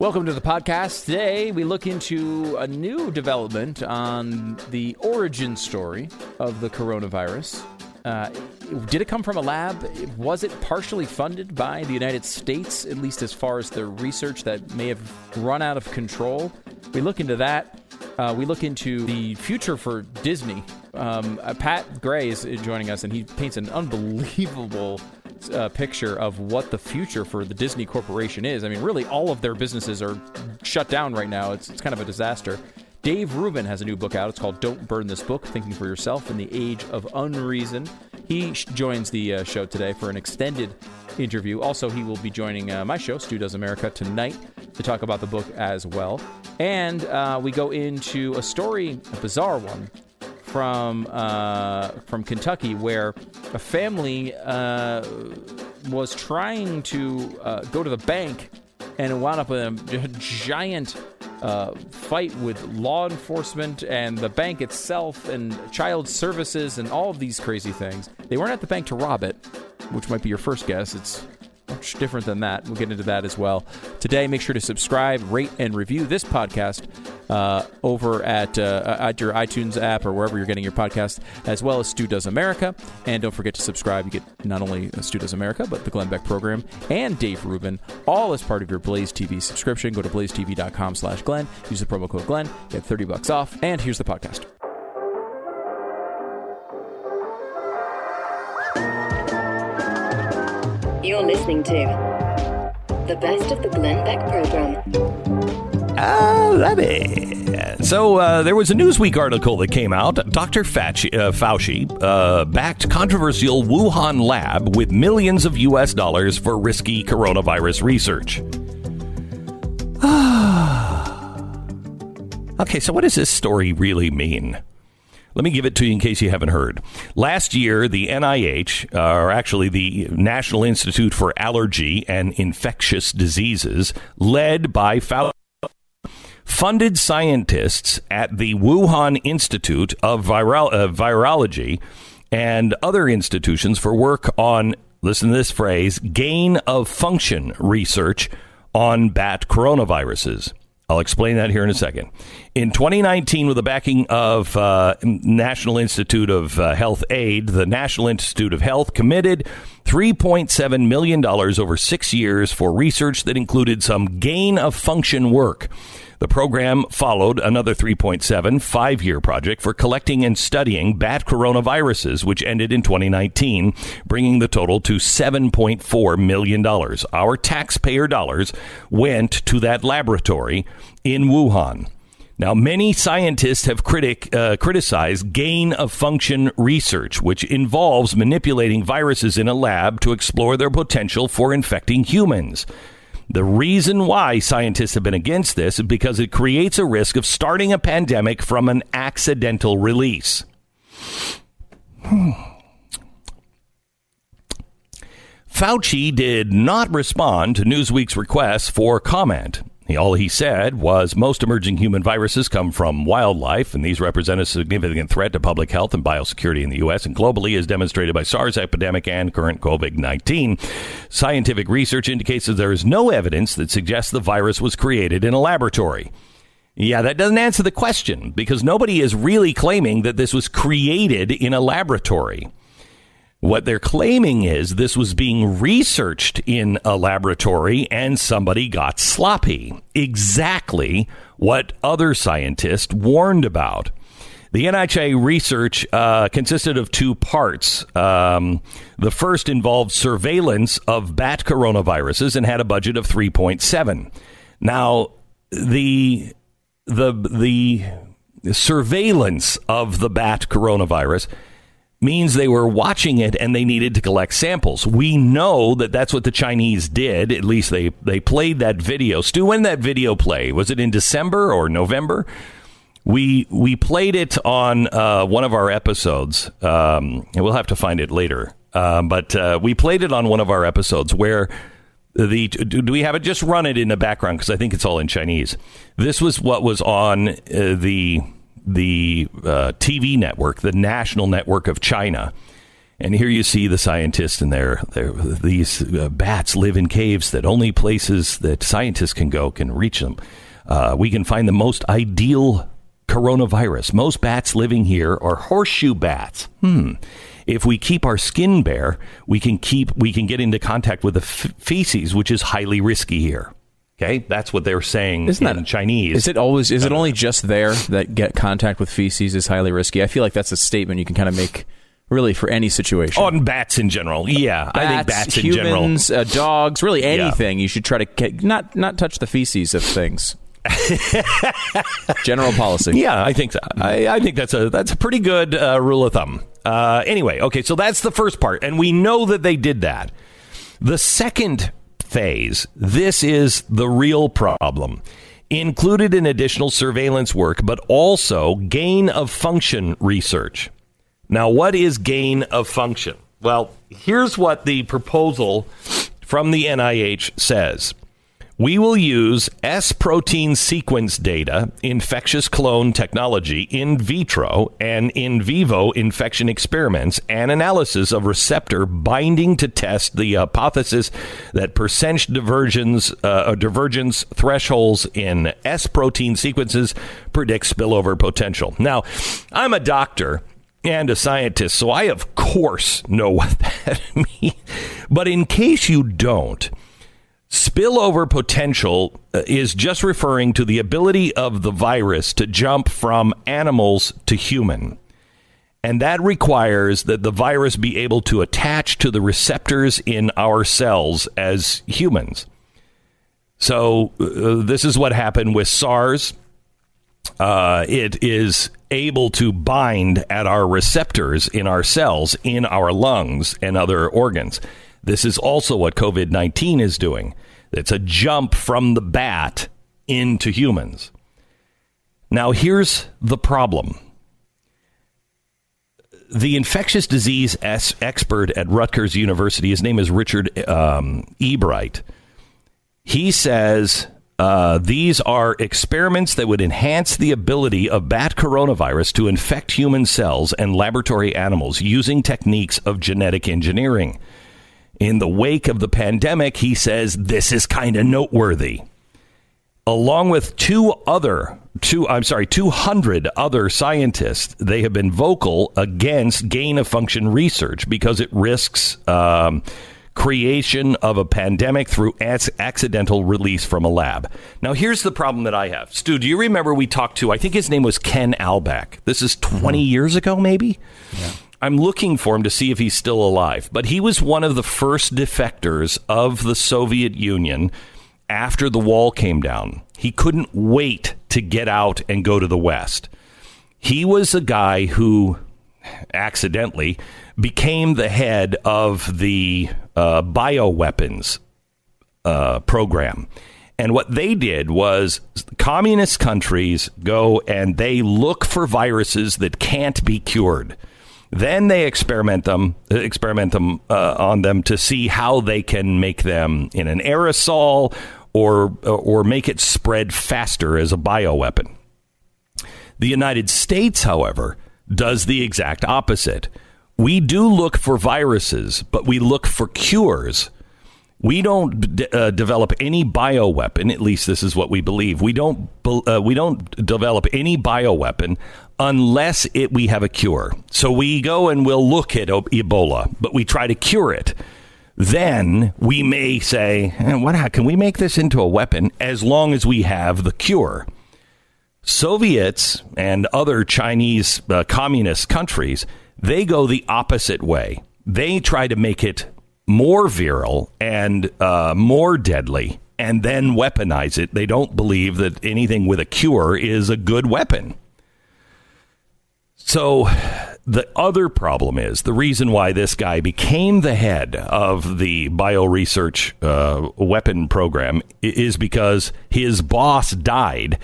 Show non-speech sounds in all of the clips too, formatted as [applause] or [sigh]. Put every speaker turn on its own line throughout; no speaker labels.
Welcome to the podcast. Today, we look into a new development on the origin story of the coronavirus. Uh, did it come from a lab? Was it partially funded by the United States, at least as far as the research that may have run out of control? We look into that. Uh, we look into the future for Disney. Um, uh, Pat Gray is joining us, and he paints an unbelievable uh, picture of what the future for the Disney Corporation is. I mean, really, all of their businesses are shut down right now. It's, it's kind of a disaster. Dave Rubin has a new book out. It's called Don't Burn This Book Thinking for Yourself in the Age of Unreason. He sh- joins the uh, show today for an extended interview. Also, he will be joining uh, my show, Stu Does America, tonight to talk about the book as well. And uh, we go into a story, a bizarre one, from uh, from Kentucky, where a family uh, was trying to uh, go to the bank and it wound up in a giant uh, fight with law enforcement and the bank itself and child services and all of these crazy things. They weren't at the bank to rob it, which might be your first guess. It's much different than that. We'll get into that as well. Today, make sure to subscribe, rate, and review this podcast uh, over at, uh, at your iTunes app or wherever you're getting your podcast, as well as Stu Does America. And don't forget to subscribe. You get not only Stu Does America, but the Glenn Beck program and Dave Rubin, all as part of your Blaze TV subscription. Go to blazetv.com slash Glenn. Use the promo code Glenn. Get 30 bucks off. And here's the podcast.
You're listening to the best of the Glenn Beck program.
Ah, love it. So uh, there was a Newsweek article that came out. Dr. Fauci, uh, Fauci uh, backed controversial Wuhan lab with millions of U.S. dollars for risky coronavirus research. [sighs] okay, so what does this story really mean? Let me give it to you in case you haven't heard. Last year, the NIH, uh, or actually the National Institute for Allergy and Infectious Diseases, led by Fauci, funded scientists at the Wuhan Institute of uh, Virology and other institutions for work on, listen to this phrase, gain of function research on bat coronaviruses. I'll explain that here in a second. In 2019, with the backing of uh, National Institute of uh, Health Aid, the National Institute of Health committed $3.7 million over six years for research that included some gain of function work. The program followed another 3.7 five year project for collecting and studying bat coronaviruses, which ended in 2019, bringing the total to $7.4 million. Our taxpayer dollars went to that laboratory in Wuhan. Now, many scientists have critic, uh, criticized gain of function research, which involves manipulating viruses in a lab to explore their potential for infecting humans. The reason why scientists have been against this is because it creates a risk of starting a pandemic from an accidental release. Fauci did not respond to Newsweek's request for comment. All he said was most emerging human viruses come from wildlife, and these represent a significant threat to public health and biosecurity in the U.S. and globally, as demonstrated by SARS epidemic and current COVID 19. Scientific research indicates that there is no evidence that suggests the virus was created in a laboratory. Yeah, that doesn't answer the question because nobody is really claiming that this was created in a laboratory. What they're claiming is this was being researched in a laboratory and somebody got sloppy. Exactly what other scientists warned about. The NIH research uh, consisted of two parts. Um, the first involved surveillance of bat coronaviruses and had a budget of 3.7. Now, the the the surveillance of the bat coronavirus means they were watching it and they needed to collect samples. We know that that's what the Chinese did. At least they they played that video. Stu, when that video play? Was it in December or November? We we played it on uh, one of our episodes, um, and we'll have to find it later. Um, but uh, we played it on one of our episodes where the do we have it? Just run it in the background because I think it's all in Chinese. This was what was on uh, the the uh, TV network, the national network of China. And here you see the scientists and their, their these uh, bats live in caves that only places that scientists can go can reach them. Uh, we can find the most ideal coronavirus. Most bats living here are horseshoe bats. Hmm. If we keep our skin bare, we can keep we can get into contact with the f- feces, which is highly risky here. Okay, that's what they're saying
Isn't
in
that
Chinese.
Is it always? Is it only just there that get contact with feces is highly risky? I feel like that's a statement you can kind of make, really, for any situation.
on bats in general? Yeah, I think bats in general.
humans, uh, dogs, really anything. You should try to get, not not touch the feces of things. [laughs] General policy.
Yeah, I think so. I, I think that's a that's a pretty good uh, rule of thumb. Uh, anyway, okay, so that's the first part, and we know that they did that. The second phase, this is the real problem. Included in additional surveillance work, but also gain of function research. Now, what is gain of function? Well, here's what the proposal from the NIH says. We will use S protein sequence data, infectious clone technology, in vitro and in vivo infection experiments, and analysis of receptor binding to test the hypothesis that percent divergence, uh, divergence thresholds in S protein sequences predict spillover potential. Now, I'm a doctor and a scientist, so I, of course, know what [laughs] that means. But in case you don't, Spillover potential uh, is just referring to the ability of the virus to jump from animals to human. And that requires that the virus be able to attach to the receptors in our cells as humans. So, uh, this is what happened with SARS. Uh, it is able to bind at our receptors in our cells, in our lungs, and other organs. This is also what COVID 19 is doing. It's a jump from the bat into humans. Now, here's the problem the infectious disease expert at Rutgers University, his name is Richard um, Ebright. He says uh, these are experiments that would enhance the ability of bat coronavirus to infect human cells and laboratory animals using techniques of genetic engineering. In the wake of the pandemic, he says this is kind of noteworthy. Along with two other two I'm sorry, 200 other scientists, they have been vocal against gain of function research because it risks um, creation of a pandemic through ac- accidental release from a lab. Now, here's the problem that I have. Stu, do you remember we talked to, I think his name was Ken Alibek. This is 20 years ago, maybe? Yeah. I'm looking for him to see if he's still alive. But he was one of the first defectors of the Soviet Union after the wall came down. He couldn't wait to get out and go to the West. He was a guy who accidentally became the head of the uh, bioweapons uh, program. And what they did was communist countries go and they look for viruses that can't be cured. Then they experiment them, experiment them uh, on them to see how they can make them in an aerosol or or make it spread faster as a bioweapon. The United States, however, does the exact opposite. We do look for viruses, but we look for cures. We don't d- uh, develop any bioweapon. At least this is what we believe. We don't. Uh, we don't develop any bioweapon unless it, we have a cure. So we go and we'll look at Ebola, but we try to cure it. Then we may say, eh, "What? Can we make this into a weapon?" As long as we have the cure. Soviets and other Chinese uh, communist countries, they go the opposite way. They try to make it more virile and uh, more deadly and then weaponize it. They don't believe that anything with a cure is a good weapon. So, the other problem is the reason why this guy became the head of the bioresearch uh, weapon program is because his boss died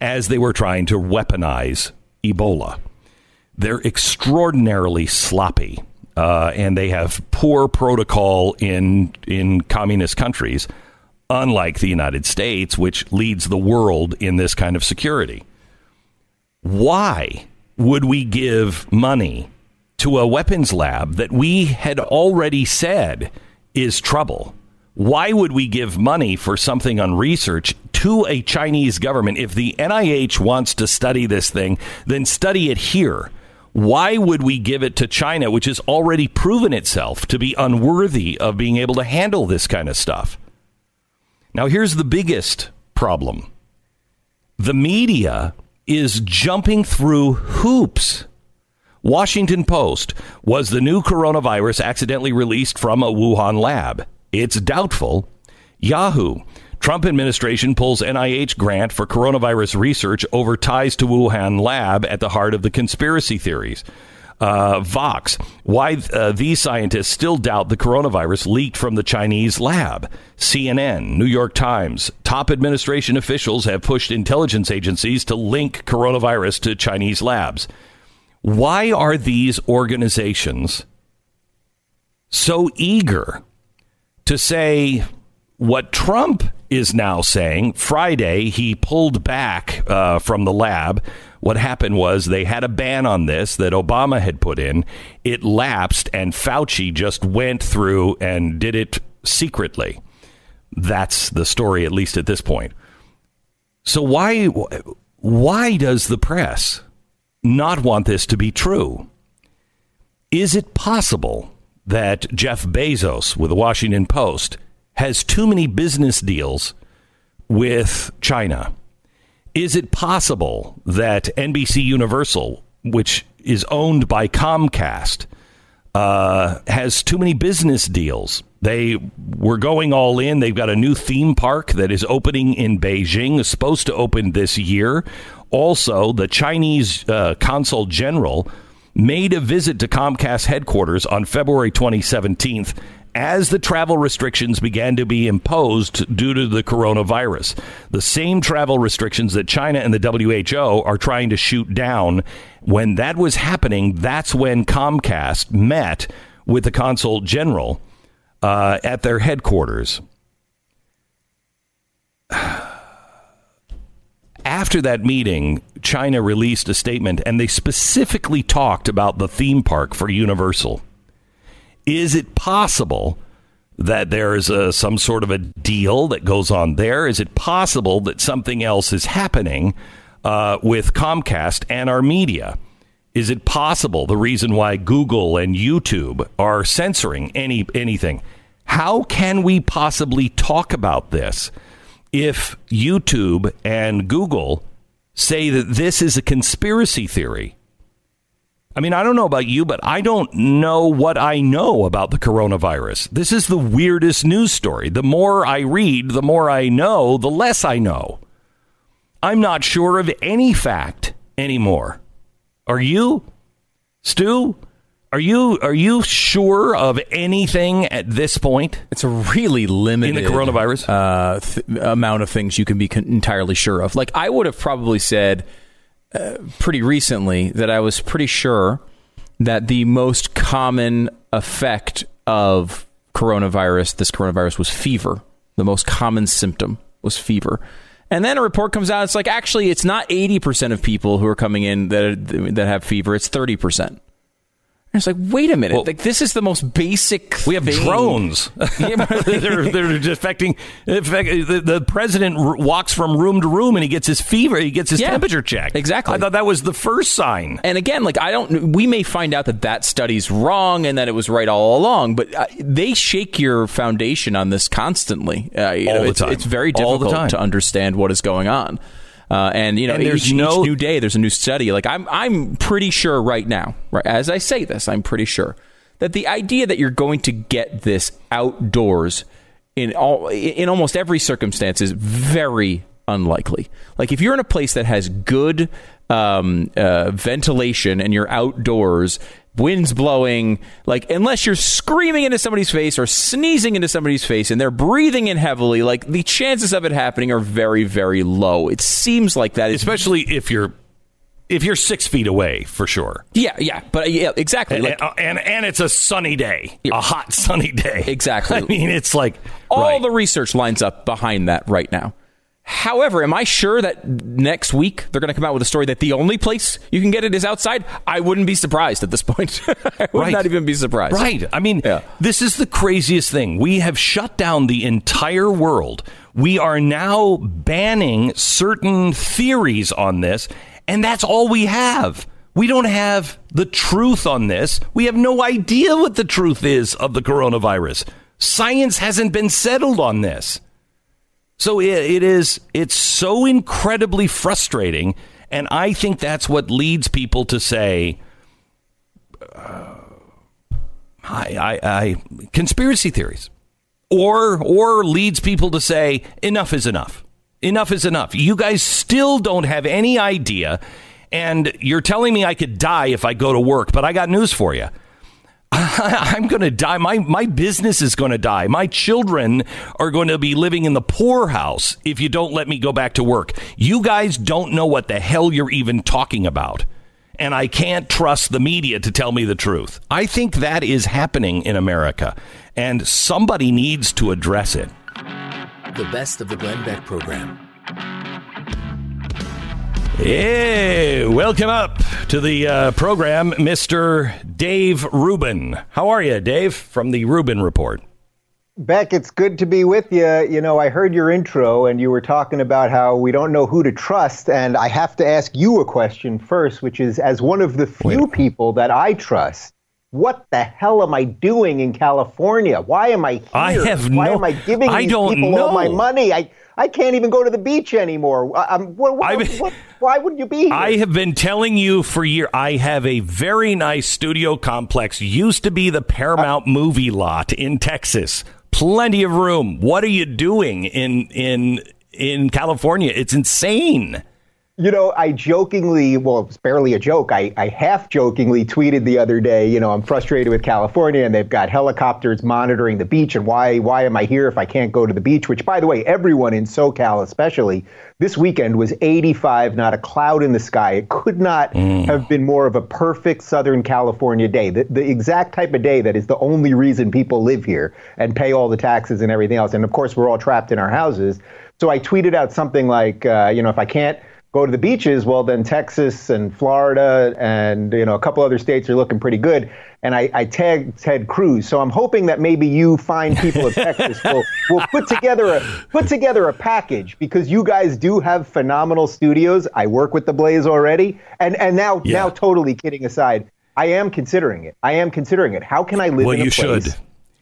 as they were trying to weaponize Ebola. They're extraordinarily sloppy. Uh, and they have poor protocol in in communist countries, unlike the United States, which leads the world in this kind of security. Why would we give money to a weapons lab that we had already said is trouble. Why would we give money for something on research to a Chinese government? If the NIH wants to study this thing, then study it here. Why would we give it to China, which has already proven itself to be unworthy of being able to handle this kind of stuff? Now, here's the biggest problem the media is jumping through hoops. Washington Post was the new coronavirus accidentally released from a Wuhan lab. It's doubtful. Yahoo. Trump administration pulls NIH grant for coronavirus research over ties to Wuhan lab at the heart of the conspiracy theories. Uh, Vox, why uh, these scientists still doubt the coronavirus leaked from the Chinese lab. CNN, New York Times, top administration officials have pushed intelligence agencies to link coronavirus to Chinese labs. Why are these organizations so eager to say what Trump is now saying? Friday, he pulled back uh, from the lab. What happened was they had a ban on this that Obama had put in. It lapsed, and Fauci just went through and did it secretly. That's the story, at least at this point. So why why does the press not want this to be true? Is it possible that Jeff Bezos with the Washington Post has too many business deals with China? Is it possible that NBC Universal, which is owned by Comcast, uh, has too many business deals? They were going all in. They've got a new theme park that is opening in Beijing, is supposed to open this year. Also, the Chinese uh, consul general made a visit to Comcast headquarters on February 2017 as the travel restrictions began to be imposed due to the coronavirus. The same travel restrictions that China and the WHO are trying to shoot down. When that was happening, that's when Comcast met with the consul general uh, at their headquarters. [sighs] After that meeting, China released a statement and they specifically talked about the theme park for Universal. Is it possible that there is a, some sort of a deal that goes on there? Is it possible that something else is happening uh, with Comcast and our media? Is it possible the reason why Google and YouTube are censoring any anything? How can we possibly talk about this if YouTube and Google say that this is a conspiracy theory? I mean, I don't know about you, but I don't know what I know about the coronavirus. This is the weirdest news story. The more I read, the more I know, the less I know. I'm not sure of any fact anymore. Are you? Stu? Are you are you sure of anything at this point?
It's a really limited
in the coronavirus
uh, th- amount of things you can be con- entirely sure of. Like I would have probably said pretty recently that I was pretty sure that the most common effect of coronavirus, this coronavirus, was fever. The most common symptom was fever. And then a report comes out. It's like actually, it's not eighty percent of people who are coming in that that have fever. It's thirty percent. It's like, wait a minute! Well, like this is the most basic.
We have
thing.
drones. [laughs] they're they're affecting. The, the president walks from room to room and he gets his fever. He gets his yeah, temperature checked.
Exactly.
I thought that was the first sign.
And again, like I don't. We may find out that that study's wrong and that it was right all along, but uh, they shake your foundation on this constantly. Uh,
all know,
the
it's,
time. It's very difficult to understand what is going on. Uh, and you know, and there's each, no, each new day there's a new study. Like I'm, I'm pretty sure right now, right as I say this, I'm pretty sure that the idea that you're going to get this outdoors in all in almost every circumstance is very unlikely. Like if you're in a place that has good um, uh, ventilation and you're outdoors winds blowing, like unless you're screaming into somebody's face or sneezing into somebody's face and they're breathing in heavily, like the chances of it happening are very, very low. It seems like that,
especially if you're if you're six feet away, for sure.
Yeah, yeah, but yeah, exactly.
And, like, and, and it's a sunny day, a hot sunny day.
Exactly. [laughs]
I mean, it's like
all right. the research lines up behind that right now. However, am I sure that next week they're going to come out with a story that the only place you can get it is outside? I wouldn't be surprised at this point. [laughs] I would
Right.
not even be surprised.
Right. I mean,
Yeah.
this is the craziest thing. We have shut down the entire world. We are now banning certain theories on this, and that's all we have. We don't have the truth on this. We have no idea what the truth is of the coronavirus. Science hasn't been settled on this. So it, it is it's so incredibly frustrating and I think that's what leads people to say uh, I, I, I conspiracy theories, or or leads people to say enough is enough. Enough is enough. You guys still don't have any idea, and you're telling me I could die if I go to work. But I got news for you. [laughs] I'm going to die. My my business is going to die. My children are going to be living in the poorhouse if you don't let me go back to work. You guys don't know what the hell you're even talking about. And I can't trust the media to tell me the truth. I think that is happening in America, and somebody needs to address it.
The best of the Glenn Beck program.
Hey, welcome up to the uh, program, Mr. Dave Rubin. How are you, Dave, from the Rubin Report?
Beck, it's good to be with you. You know, I heard your intro and you were talking about how we don't know who to trust. And I have to ask you a question first, which is as one of the few people that I trust, what the hell am I doing in California? Why am I here?
I have
Why
no-
am I giving
I
these
don't
people all my money? I, I can't even go to the beach anymore. I- what, what, what, why would you be here?
I have been telling you for years. I have a very nice studio complex. Used to be the Paramount movie lot in Texas. Plenty of room. What are you doing in in in California? It's insane.
You know, I jokingly, well, it was barely a joke. I, I half jokingly tweeted the other day, you know, I'm frustrated with California and they've got helicopters monitoring the beach. And why, why am I here if I can't go to the beach? Which, by the way, everyone in SoCal, especially this weekend, was 85, not a cloud in the sky. It could not have been more of a perfect Southern California day. The, the exact type of day that is the only reason people live here and pay all the taxes and everything else. And of course, we're all trapped in our houses. So I tweeted out something like, uh, you know, if I can't go to the beaches, well, then Texas and Florida and you know a couple other states are looking pretty good. And I, I tagged Ted Cruz, so I'm hoping that maybe you find people of Texas will will put together a put together a package because you guys do have phenomenal studios. I work with the Blaze already, and and now
Yeah.
now totally kidding aside, I am considering it. I am considering it. How can I live
Well,
in a
you should.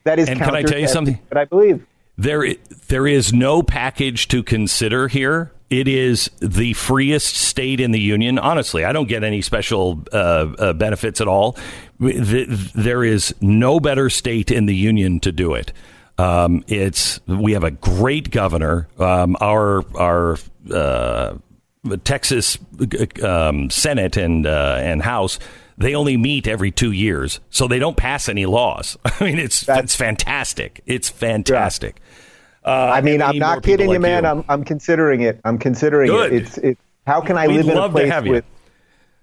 that is
And can I tell you something?
That I believe.
there there is no package to consider here. It is the freest state in the union. Honestly, I don't get any special uh, uh, benefits at all. There is no better state in the union to do it. Um, it's we have a great governor. Um, our our uh, Texas um, Senate and uh, and House they only meet every two years, so they don't pass any laws. [laughs] I mean, it's it's fantastic. It's fantastic.
I mean, I'm not kidding
people
you,
like
man.
you.
I'm I'm considering it. I'm considering
Good.
it. It's it. How can I
We'd
live in a place with?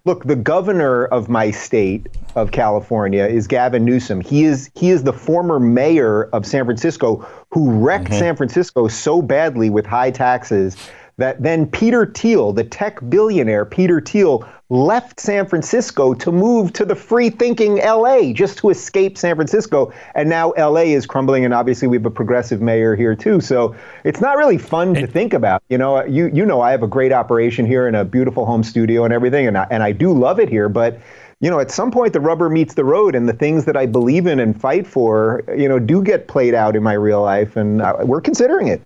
Look, the governor of my state of California is Gavin Newsom. He is he is the former mayor of San Francisco who wrecked
Mm-hmm.
San Francisco so badly with high taxes that then Peter Thiel, the tech billionaire Peter Thiel, left San Francisco to move to the free thinking LA just to escape San Francisco. And now LA is crumbling, and obviously we have a progressive mayor here too. So it's not really fun to think about. You know, you you know I have a great operation here and a beautiful home studio and everything, and I, and I do love it here, but. You know, at some point the rubber meets the road, and the things that I believe in and fight for, you know, do get played out in my real life, and uh, we're considering it.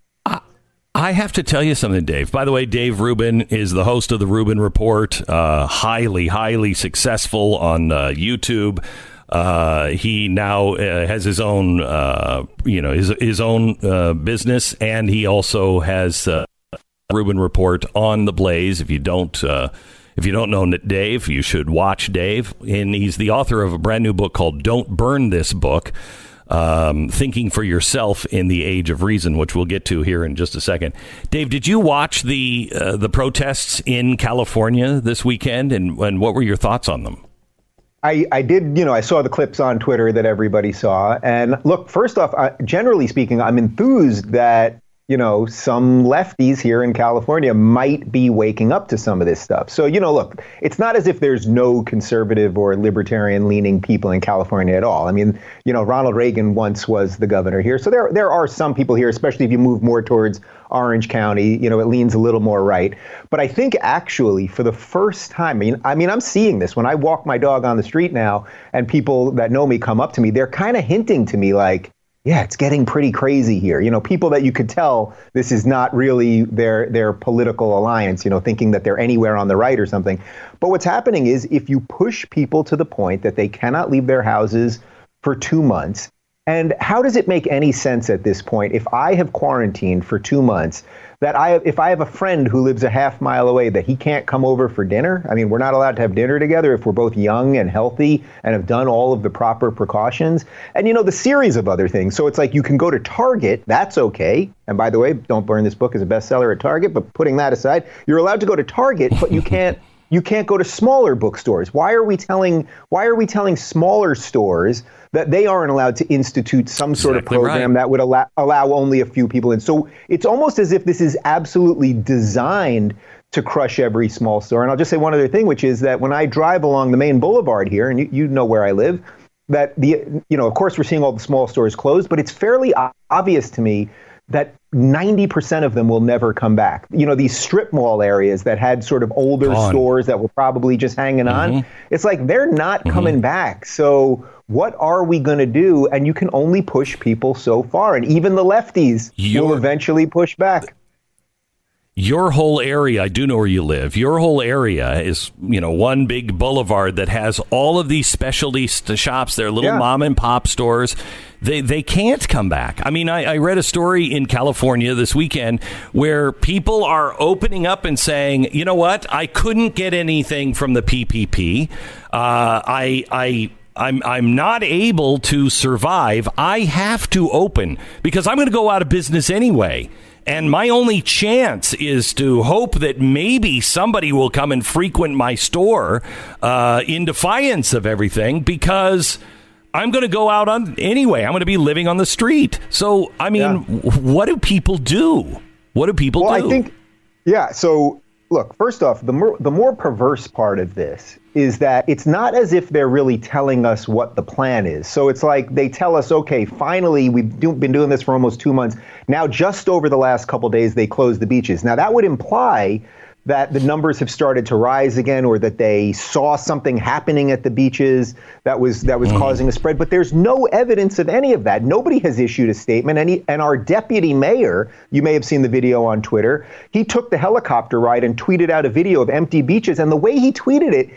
I have to tell you something, Dave. By the way, Dave Rubin is the host of the Rubin Report. Uh, highly, highly successful on uh, YouTube. Uh, he now uh, has his own, uh, you know, his his own uh, business, and he also has Rubin Report on the Blaze. If you don't, if you don't know Dave, you should watch Dave. And he's the author of a brand new book called "Don't Burn This Book." Um, thinking for yourself in the age of reason, which we'll get to here in just a second. Dave, did you watch the uh, the protests in California this weekend, and, and what were your thoughts on them?
I, I did, you know, I saw the clips on Twitter that everybody saw. And look, first off, generally speaking, I'm enthused that, you know, some lefties here in California might be waking up to some of this stuff. So, you know, look, it's not as if there's no conservative or libertarian leaning people in California at all. I mean, you know, Ronald Reagan once was the governor here. So there there are some people here, especially if you move more towards Orange County, you know, it leans a little more right. But I think actually for the first time, I mean, I mean, I'm seeing this when I walk my dog on the street now and people that know me come up to me, they're kind of hinting to me like, yeah, it's getting pretty crazy here. You know, people that you could tell this is not really their their political alliance, you know, thinking that they're anywhere on the right or something. But what's happening is if you push people to the point that they cannot leave their houses for 2 months, and how does it make any sense at this point if I have quarantined for 2 months that I if I have a friend who lives a half mile away that he can't come over for dinner. I mean, we're not allowed to have dinner together if we're both young and healthy and have done all of the proper precautions. And you know, the series of other things. So it's like you can go to Target, that's okay. And by the way, don't burn this book as a bestseller at Target, but putting that aside, you're allowed to go to Target, but you can't [laughs] you can't go to smaller bookstores. Why are we telling why are we telling smaller stores that they aren't allowed to institute some sort
Exactly
of program
right.
that would allow, allow only a few people in. So it's almost as if this is absolutely designed to crush every small store. And I'll just say one other thing, which is that when I drive along the main boulevard here, and you, you know where I live, that the you know of course we're seeing all the small stores closed, but it's fairly obvious to me that 90% of them will never come back. You know, these strip mall areas that had sort of older
Gone.
stores that were probably just hanging on, mm-hmm. it's like they're not mm-hmm. coming back. So what are we going to do? And you can only push people so far. And even the lefties will
You're-
eventually push back.
Your whole area, I do know where you live. Your whole area is, you know, one big boulevard that has all of these specialty shops. They're little
Yeah.
mom and pop stores. They they can't come back. I mean, I, I read a story in California this weekend where people are opening up and saying, you know what, I couldn't get anything from the PPP. Uh, I I. I'm I'm not able to survive. I have to open because I'm going to go out of business anyway. And my only chance is to hope that maybe somebody will come and frequent my store uh, in defiance of everything because I'm going to go out on anyway. I'm going to be living on the street. So, I mean,
Yeah.
what do people do? What do people
Well,
do?
I think, yeah. So, look, first off, the more the more perverse part of this is that it's not as if they're really telling us what the plan is. So it's like they tell us, okay, finally, we've do, been doing this for almost two months. Now, just over the last couple days, they closed the beaches. Now, that would imply that the numbers have started to rise again or that they saw something happening at the beaches that was that was mm. causing a spread. But there's no evidence of any of that. Nobody has issued a statement. And, he, and our deputy mayor you may have seen the video on twitter he took the helicopter ride and tweeted out a video of empty beaches. And the way he tweeted it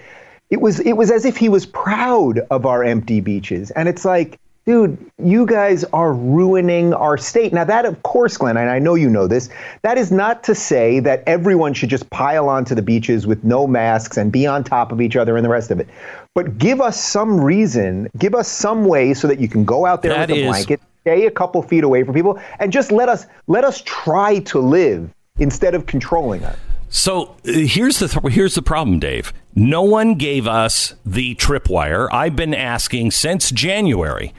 it was it was as if he was proud of our empty beaches. And it's like dude you guys are ruining our state now that of course glenn and i know you know this that is not to say that everyone should just pile onto the beaches with no masks and be on top of each other and the rest of it but give us some reason give us some way so that you can go out there
That
with a blanket stay a couple feet away from people and just let us let us try to live instead of controlling us
So uh, here's the th- here's the problem, Dave. No one gave us the tripwire. I've been asking since January.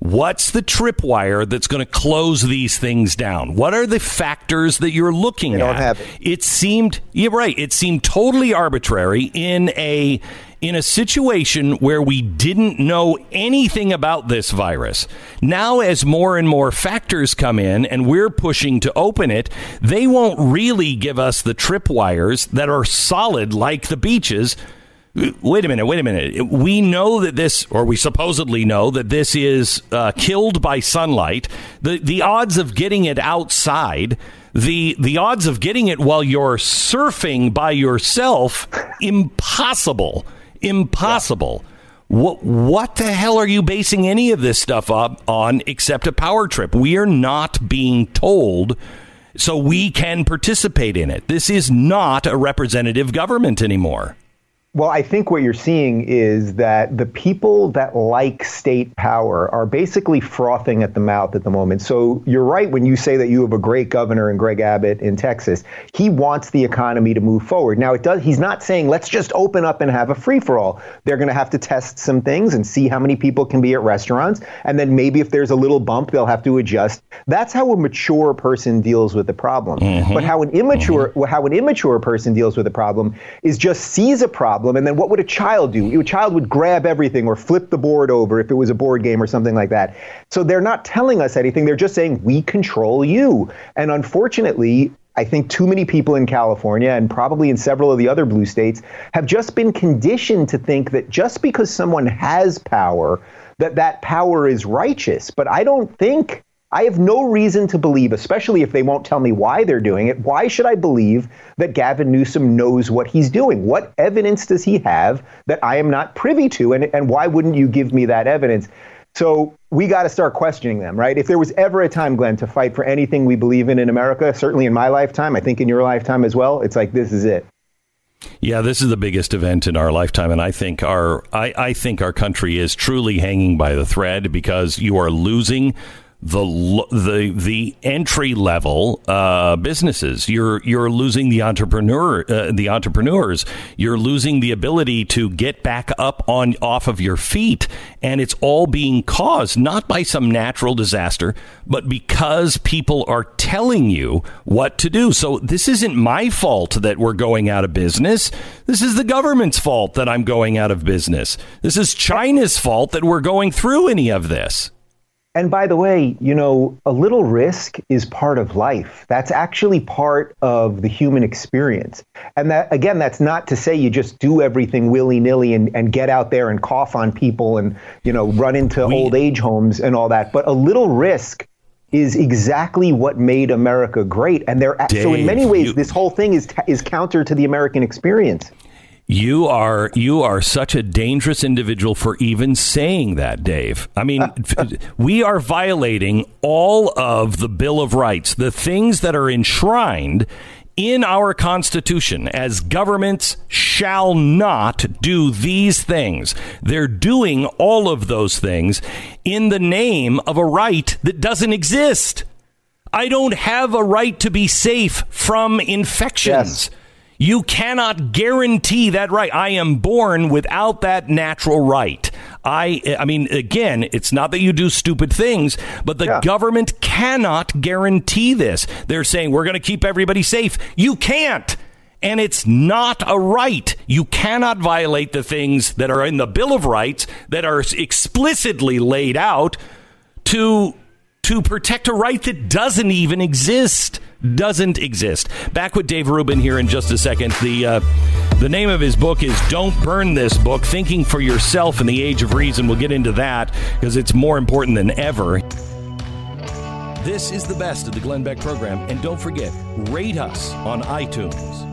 What's the tripwire that's going to close these things down? What are the factors that you're looking
don't
at?
have it.
It seemed you're right. It seemed totally arbitrary in a in a situation where we didn't know anything about this virus. Now, as more and more factors come in and we're pushing to open it, they won't really give us the tripwires that are solid like the beaches. Wait a minute, wait a minute. We know that this, or we supposedly know that this is uh, killed by sunlight. The the odds of getting it outside, the the odds of getting it while you're surfing by yourself, impossible, impossible. What what the hell are you basing any of this stuff up on except a power trip? We are not being told so we can participate in it. This is not a representative government anymore.
Well, I think what you're seeing is that the people that like state power are basically frothing at the mouth at the moment. So you're right when you say that you have a great governor in Greg Abbott in Texas. He wants the economy to move forward. Now it does he's not saying let's just open up and have a free for all. They're going to have to test some things and see how many people can be at restaurants and then maybe if there's a little bump they'll have to adjust. That's how a mature person deals with the problem. Mm-hmm. But how an immature mm-hmm. how an immature person deals with the problem is just sees a problem problem. And then what would a child do? A child would grab everything or flip the board over if it was a board game or something like that. So they're not telling us anything. They're just saying, we control you. And unfortunately, I think too many people in California and probably in several of the other blue states have just been conditioned to think that just because someone has power, that that power is righteous. But I don't think I have no reason to believe, especially if they won't tell me why they're doing it, why should I believe that Gavin Newsom knows what he's doing? What evidence does he have that I am not privy to? And, and why wouldn't you give me that evidence? So we got to start questioning them, right? If there was ever a time, Glenn, to fight for anything we believe in in America, certainly in my lifetime, I think in your lifetime as well, it's like this is it.
Yeah, this is the biggest event in our lifetime, and I think our I, I think our country is truly hanging by the thread because you are losing the the the entry level uh, businesses. You're you're losing the entrepreneur uh, the entrepreneurs. You're losing the ability to get back up on off of your feet, and it's all being caused not by some natural disaster, but because people are telling you what to do. So this isn't my fault that we're going out of business. This is the government's fault that I'm going out of business. This is China's fault that we're going through any of this.
And by the way, you know, a little risk is part of life. That's actually part of the human experience. And that, again, that's not to say you just do everything willy nilly and, and get out there and cough on people and, you know, run into we, old age homes and all that. But a little risk is exactly what made America great. And there, so in many ways, you, this whole thing is, is counter to the American experience.
You are you are such a dangerous individual for even saying that, Dave. I mean, [laughs] we are violating all of the Bill of Rights, the things that are enshrined in our Constitution as governments shall not do these things. They're doing all of those things in the name of a right that doesn't exist. I don't have a right to be safe from infections. Yes. You cannot guarantee that right. I am born without that natural right. I I mean again, it's not that you do stupid things, but the yeah. government cannot guarantee this. They're saying we're going to keep everybody safe. You can't. And it's not a right. You cannot violate the things that are in the Bill of Rights that are explicitly laid out to to protect a right that doesn't even exist doesn't exist. Back with Dave Rubin here in just a second. The uh, the name of his book is "Don't Burn This Book: Thinking for Yourself in the Age of Reason." We'll get into that because it's more important than ever. This is the best of the Glenn Beck program, and don't forget, rate us on iTunes.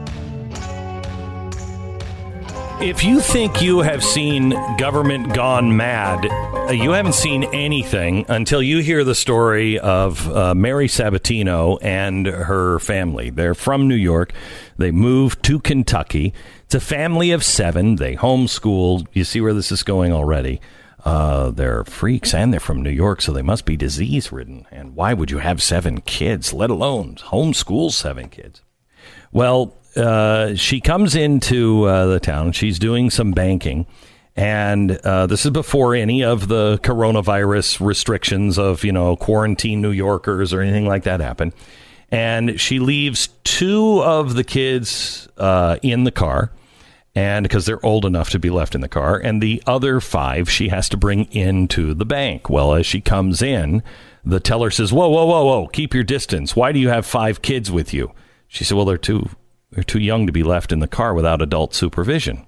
If you think you have seen government gone mad, uh, you haven't seen anything until you hear the story of uh, Mary Sabbatino and her family. They're from New York. They moved to Kentucky. It's a family of seven. They homeschool. You see where this is going already. Uh, they're freaks and they're from New York, so they must be disease ridden. And why would you have seven kids, let alone homeschool seven kids? Well, uh, she comes into uh, the town. She's doing some banking. And uh, this is before any of the coronavirus restrictions of, you know, quarantine New Yorkers or anything like that happen. And she leaves two of the kids uh, in the car, and because they're old enough to be left in the car, and the other five she has to bring into the bank. Well, as she comes in, the teller says, Whoa, whoa, whoa, whoa, keep your distance. Why do you have five kids with you? She said, Well, they're too they're too young to be left in the car without adult supervision.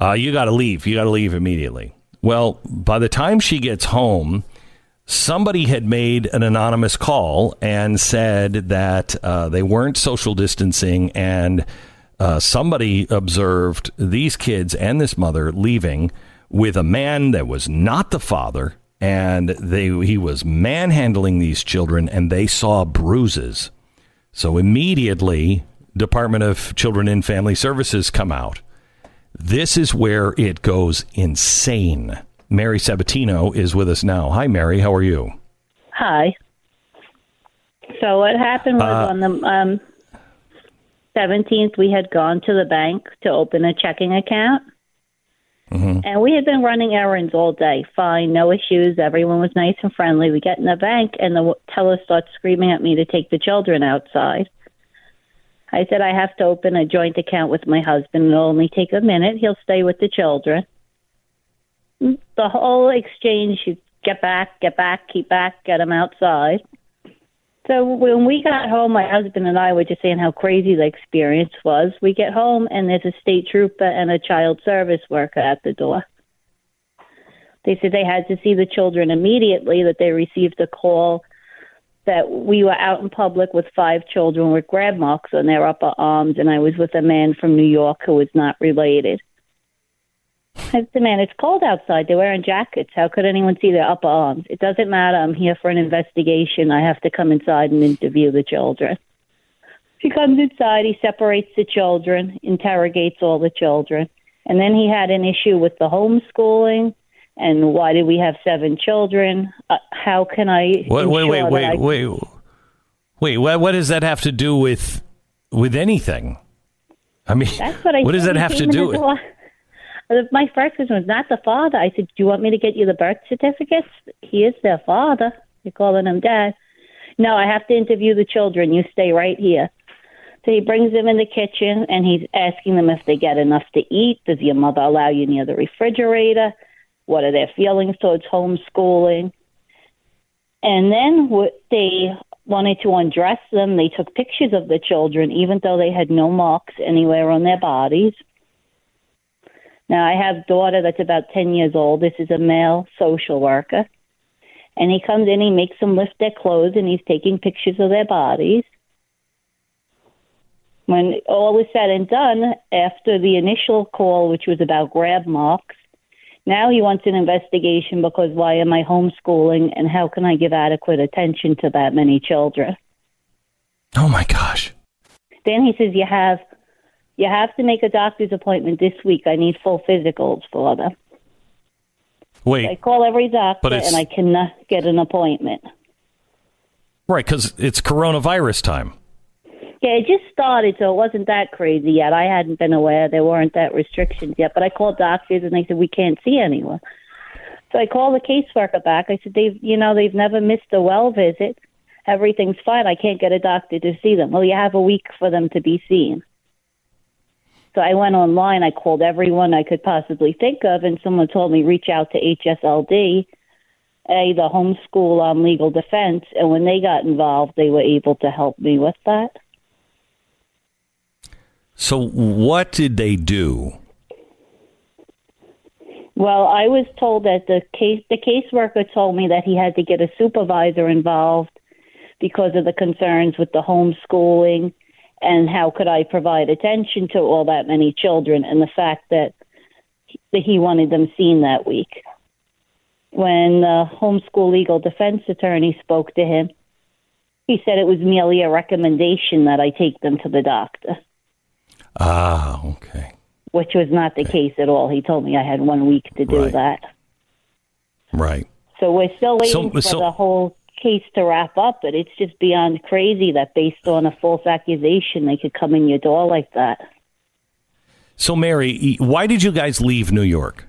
Uh, you got to leave. You got to leave immediately. Well, by the time she gets home, somebody had made an anonymous call and said that uh, they weren't social distancing and uh, somebody observed these kids and this mother leaving with a man that was not the father and they he was manhandling these children and they saw bruises so immediately Department of Children and Family Services come out. This is where it goes insane. Mary Sabbatino is with us now. Hi, Mary. How are you?
Hi. So what happened was
Uh,
on the um, 17th, we had gone to the bank to open a checking account. And we had been running errands all day. Fine, no issues. Everyone was nice and friendly. We get in the bank, and the teller starts screaming at me to take the children outside. I said, I have to open a joint account with my husband. It'll only take a minute. He'll stay with the children. Mm, the whole exchange, you get back, get back, keep back, get them outside. So when we got home, my husband and I were just saying how crazy the experience was. We get home and there's a state trooper and a child service worker at the door. They said they had to see the children immediately, that they received a call that we were out in public with five children with grab marks on their upper arms, and I was with a man from New York who was not related. I said, the man, it's cold outside. They're wearing jackets. How could anyone see their upper arms? It doesn't matter. I'm here for an investigation. I have to come inside and interview the children. He comes inside. He separates the children, interrogates all the children. And then he had an issue with the homeschooling and why did we have seven children? Uh, how can I?
Wait, wait, wait, wait,
I-
wait, wait. What, what does that have to do with with anything? I mean,
That's what I.
what does that have to do with? [laughs]
Uh, My first question was not the father. I said, "Do you want me to get you the birth certificates?" He is their father. You're calling him dad. No, I have to interview the children. You stay right here. So he brings them in the kitchen and he's asking them if they get enough to eat. Does your mother allow you near the refrigerator? What are their feelings towards homeschooling? And then what they wanted to undress them. They took pictures of the children, even though they had no marks anywhere on their bodies. Now, I have a daughter that's about 10 years old. This is a male social worker. And he comes in, he makes them lift their clothes, and he's taking pictures of their bodies. When all is said and done, after the initial call, which was about grab marks, now he wants an investigation because why am I homeschooling and how can I give adequate attention to that many children?
Oh my gosh!
Then he says you have you have to make a doctor's appointment this week. I need full physicals for them.
Wait.
I call every doctor and I cannot get an appointment.
right? Because it's coronavirus time.
Yeah, it just started, so it wasn't that crazy yet. I hadn't been aware there weren't that restrictions yet, but I called doctors and they said we can't see anyone. So I called the caseworker back. I said they've, you know, they've never missed a well visit. Everything's fine. I can't get a doctor to see them. Well, you have a week for them to be seen. So I went online. I called everyone I could possibly think of, and someone told me reach out to HSLD, a the homeschool um, legal defense, and when they got involved, they were able to help me with that.
So what did they do?
Well, I was told that the case the caseworker told me that he had to get a supervisor involved because of the concerns with the homeschooling and how could I provide attention to all that many children and the fact that that he wanted them seen that week. When the homeschool legal defense attorney spoke to him, he said it was merely a recommendation that I take them to the doctor,
Ah, okay,
which was not the case at all. He told me I had one week to do
Right.
that.
right.
So we're still waiting
So-
for
so-
the whole case to wrap up, but it's just beyond crazy that based on a false accusation, they could come in your door like that.
So Mary, why did you guys leave New York?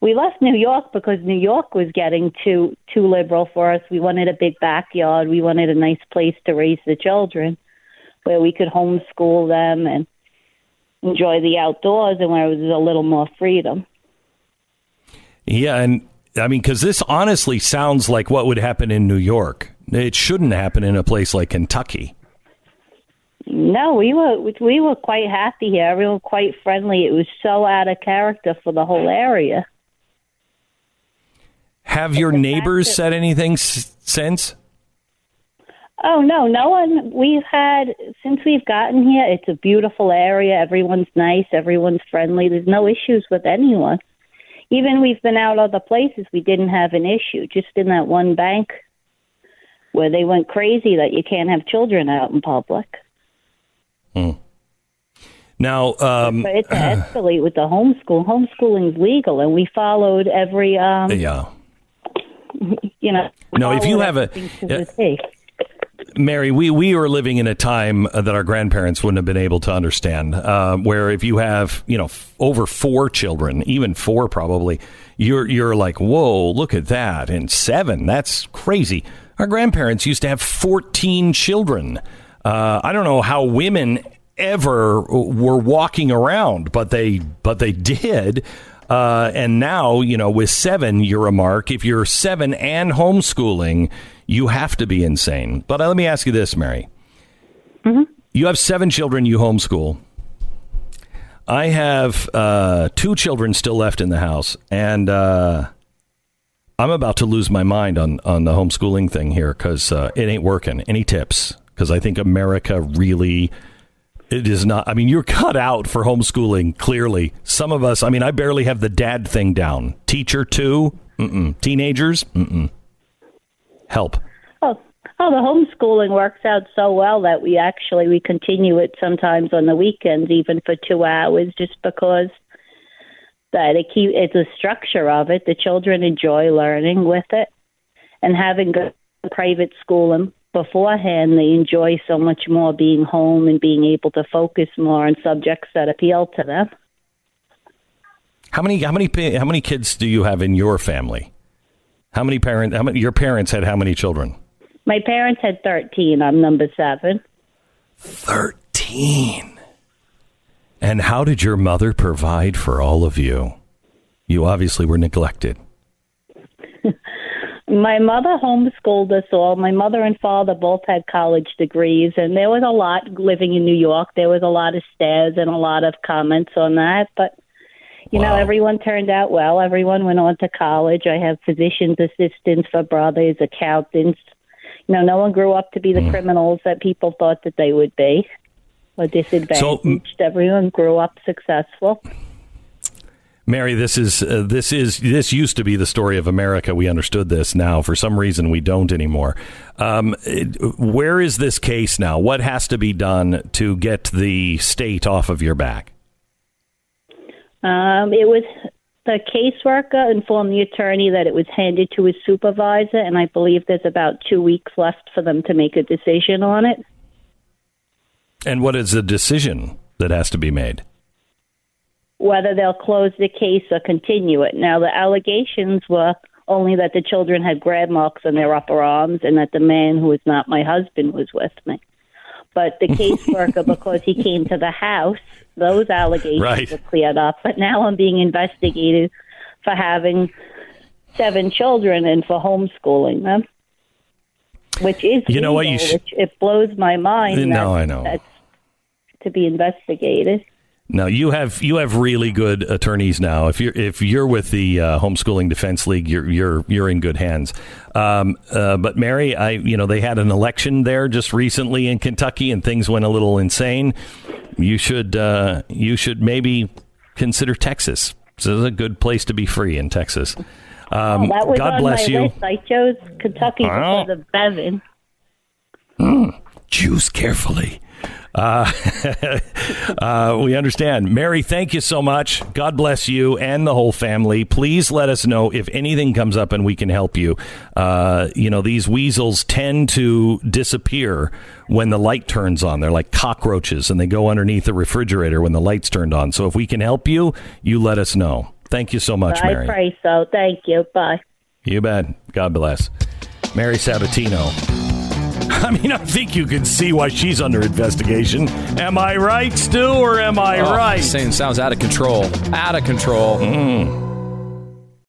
We left New York because New York was getting too too liberal for us. We wanted a big backyard. We wanted a nice place to raise the children, where we could homeschool them and enjoy the outdoors, and where there was a little more freedom.
Yeah, and I mean, because this honestly sounds like what would happen in New York. It shouldn't happen in a place like Kentucky.
No, we were we were quite happy here. Everyone quite friendly. It was so out of character for the whole area.
Have your neighbors
that-
said anything s- since?
Oh no, no one. We've had since we've gotten here. It's a beautiful area. Everyone's nice. Everyone's friendly. There's no issues with anyone. Even we've been out other places. We didn't have an issue. Just in that one bank where they went crazy that you can't have children out in public.
Now, um,
But it's escalate with the homeschool. Homeschooling's legal, and we followed every, um,
yeah. [laughs]
you know.
No, if you have a-
everything to the T.
Mary, we, we are living in a time that our grandparents wouldn't have been able to understand. Uh, where if you have, you know, f- over four children, even four probably, you're you're like, whoa, look at that, and seven, that's crazy. Our grandparents used to have fourteen children. Uh, I don't know how women ever were walking around, but they but they did. Uh, and now, you know, with seven, you're a mark. If you're seven and homeschooling, you have to be insane. But uh, let me ask you this, Mary. You have seven children you homeschool. I have uh, two children still left in the house, and uh, I'm about to lose my mind on, on the homeschooling thing here because uh, it ain't working. Any tips? Because I think America really it is not. I mean, you're cut out for homeschooling. Clearly, some of us. I mean, I barely have the dad thing down. Teacher too. Mm-mm. Teenagers. Mm-mm. Help.
Oh, oh, the homeschooling works out so well that we actually we continue it sometimes on the weekends, even for two hours, just because that it keep it's a structure of it. The children enjoy learning with it, and having good private schooling beforehand, they enjoy so much more being home and being able to focus more on subjects that appeal to them.
How many? How many? How many kids do you have in your family? How many parent? How many? Your parents had how many children?
My parents had thirteen. I'm number seven.
Thirteen. And how did your mother provide for all of you? You obviously were neglected. [laughs]
My mother homeschooled us all. My mother and father both had college degrees, and there was a lot living in New York. There was a lot of stares and a lot of comments on that. But, you know, everyone turned out well. Everyone went on to college. I have physician's assistants for brothers, accountants. You know, no one grew up to be the criminals that people thought that they would be or disadvantaged. Everyone grew up successful.
Mary, this is uh, this is this used to be the story of America. We understood this. Now, for some reason, we don't anymore. Um, where is this case now? What has to be done to get the state off of your back?
Um, it was the caseworker informed the attorney that it was handed to his supervisor, and I believe there's about two weeks left for them to make a decision on it.
And what is the decision that has to be made?
Whether they'll close the case or continue it. Now, the allegations were only that the children had grab marks on their upper arms and that the man who was not my husband was with me. But the caseworker, [laughs] because he came to the house, those allegations
Right.
were cleared up. But now I'm being investigated for having seven children and for homeschooling them, which is
You know what, you
legal,
sh-
which it blows my mind.
No, I know.
that's to be investigated.
No, you have you have really good attorneys now. If you're if you're with the uh, homeschooling defense league, you're you're you're in good hands. Um, uh, but Mary, I you know they had an election there just recently in Kentucky, and things went a little insane. You should uh, you should maybe consider Texas. This is a good place to be free in Texas. Um,
Oh, that was
God
on
bless
my
you.
list. I chose Kentucky because of Bevin.
Choose carefully. Uh, [laughs] uh, we understand. Mary, thank you so much. God bless you and the whole family. Please let us know if anything comes up and we can help you. Uh, you know, these weasels tend to disappear when the light turns on. They're like cockroaches and they go underneath the refrigerator when the light's turned on. So if we can help you, you let us know. Thank you so much,
I
Mary.
pray so. Thank you. Bye.
You bet. God bless. Mary Sabbatino. [laughs] I mean, I think you can see why she's under investigation. Am I right, Stu, or am I
Oh,
right?
Saying sounds out of control. Out of control. Mm.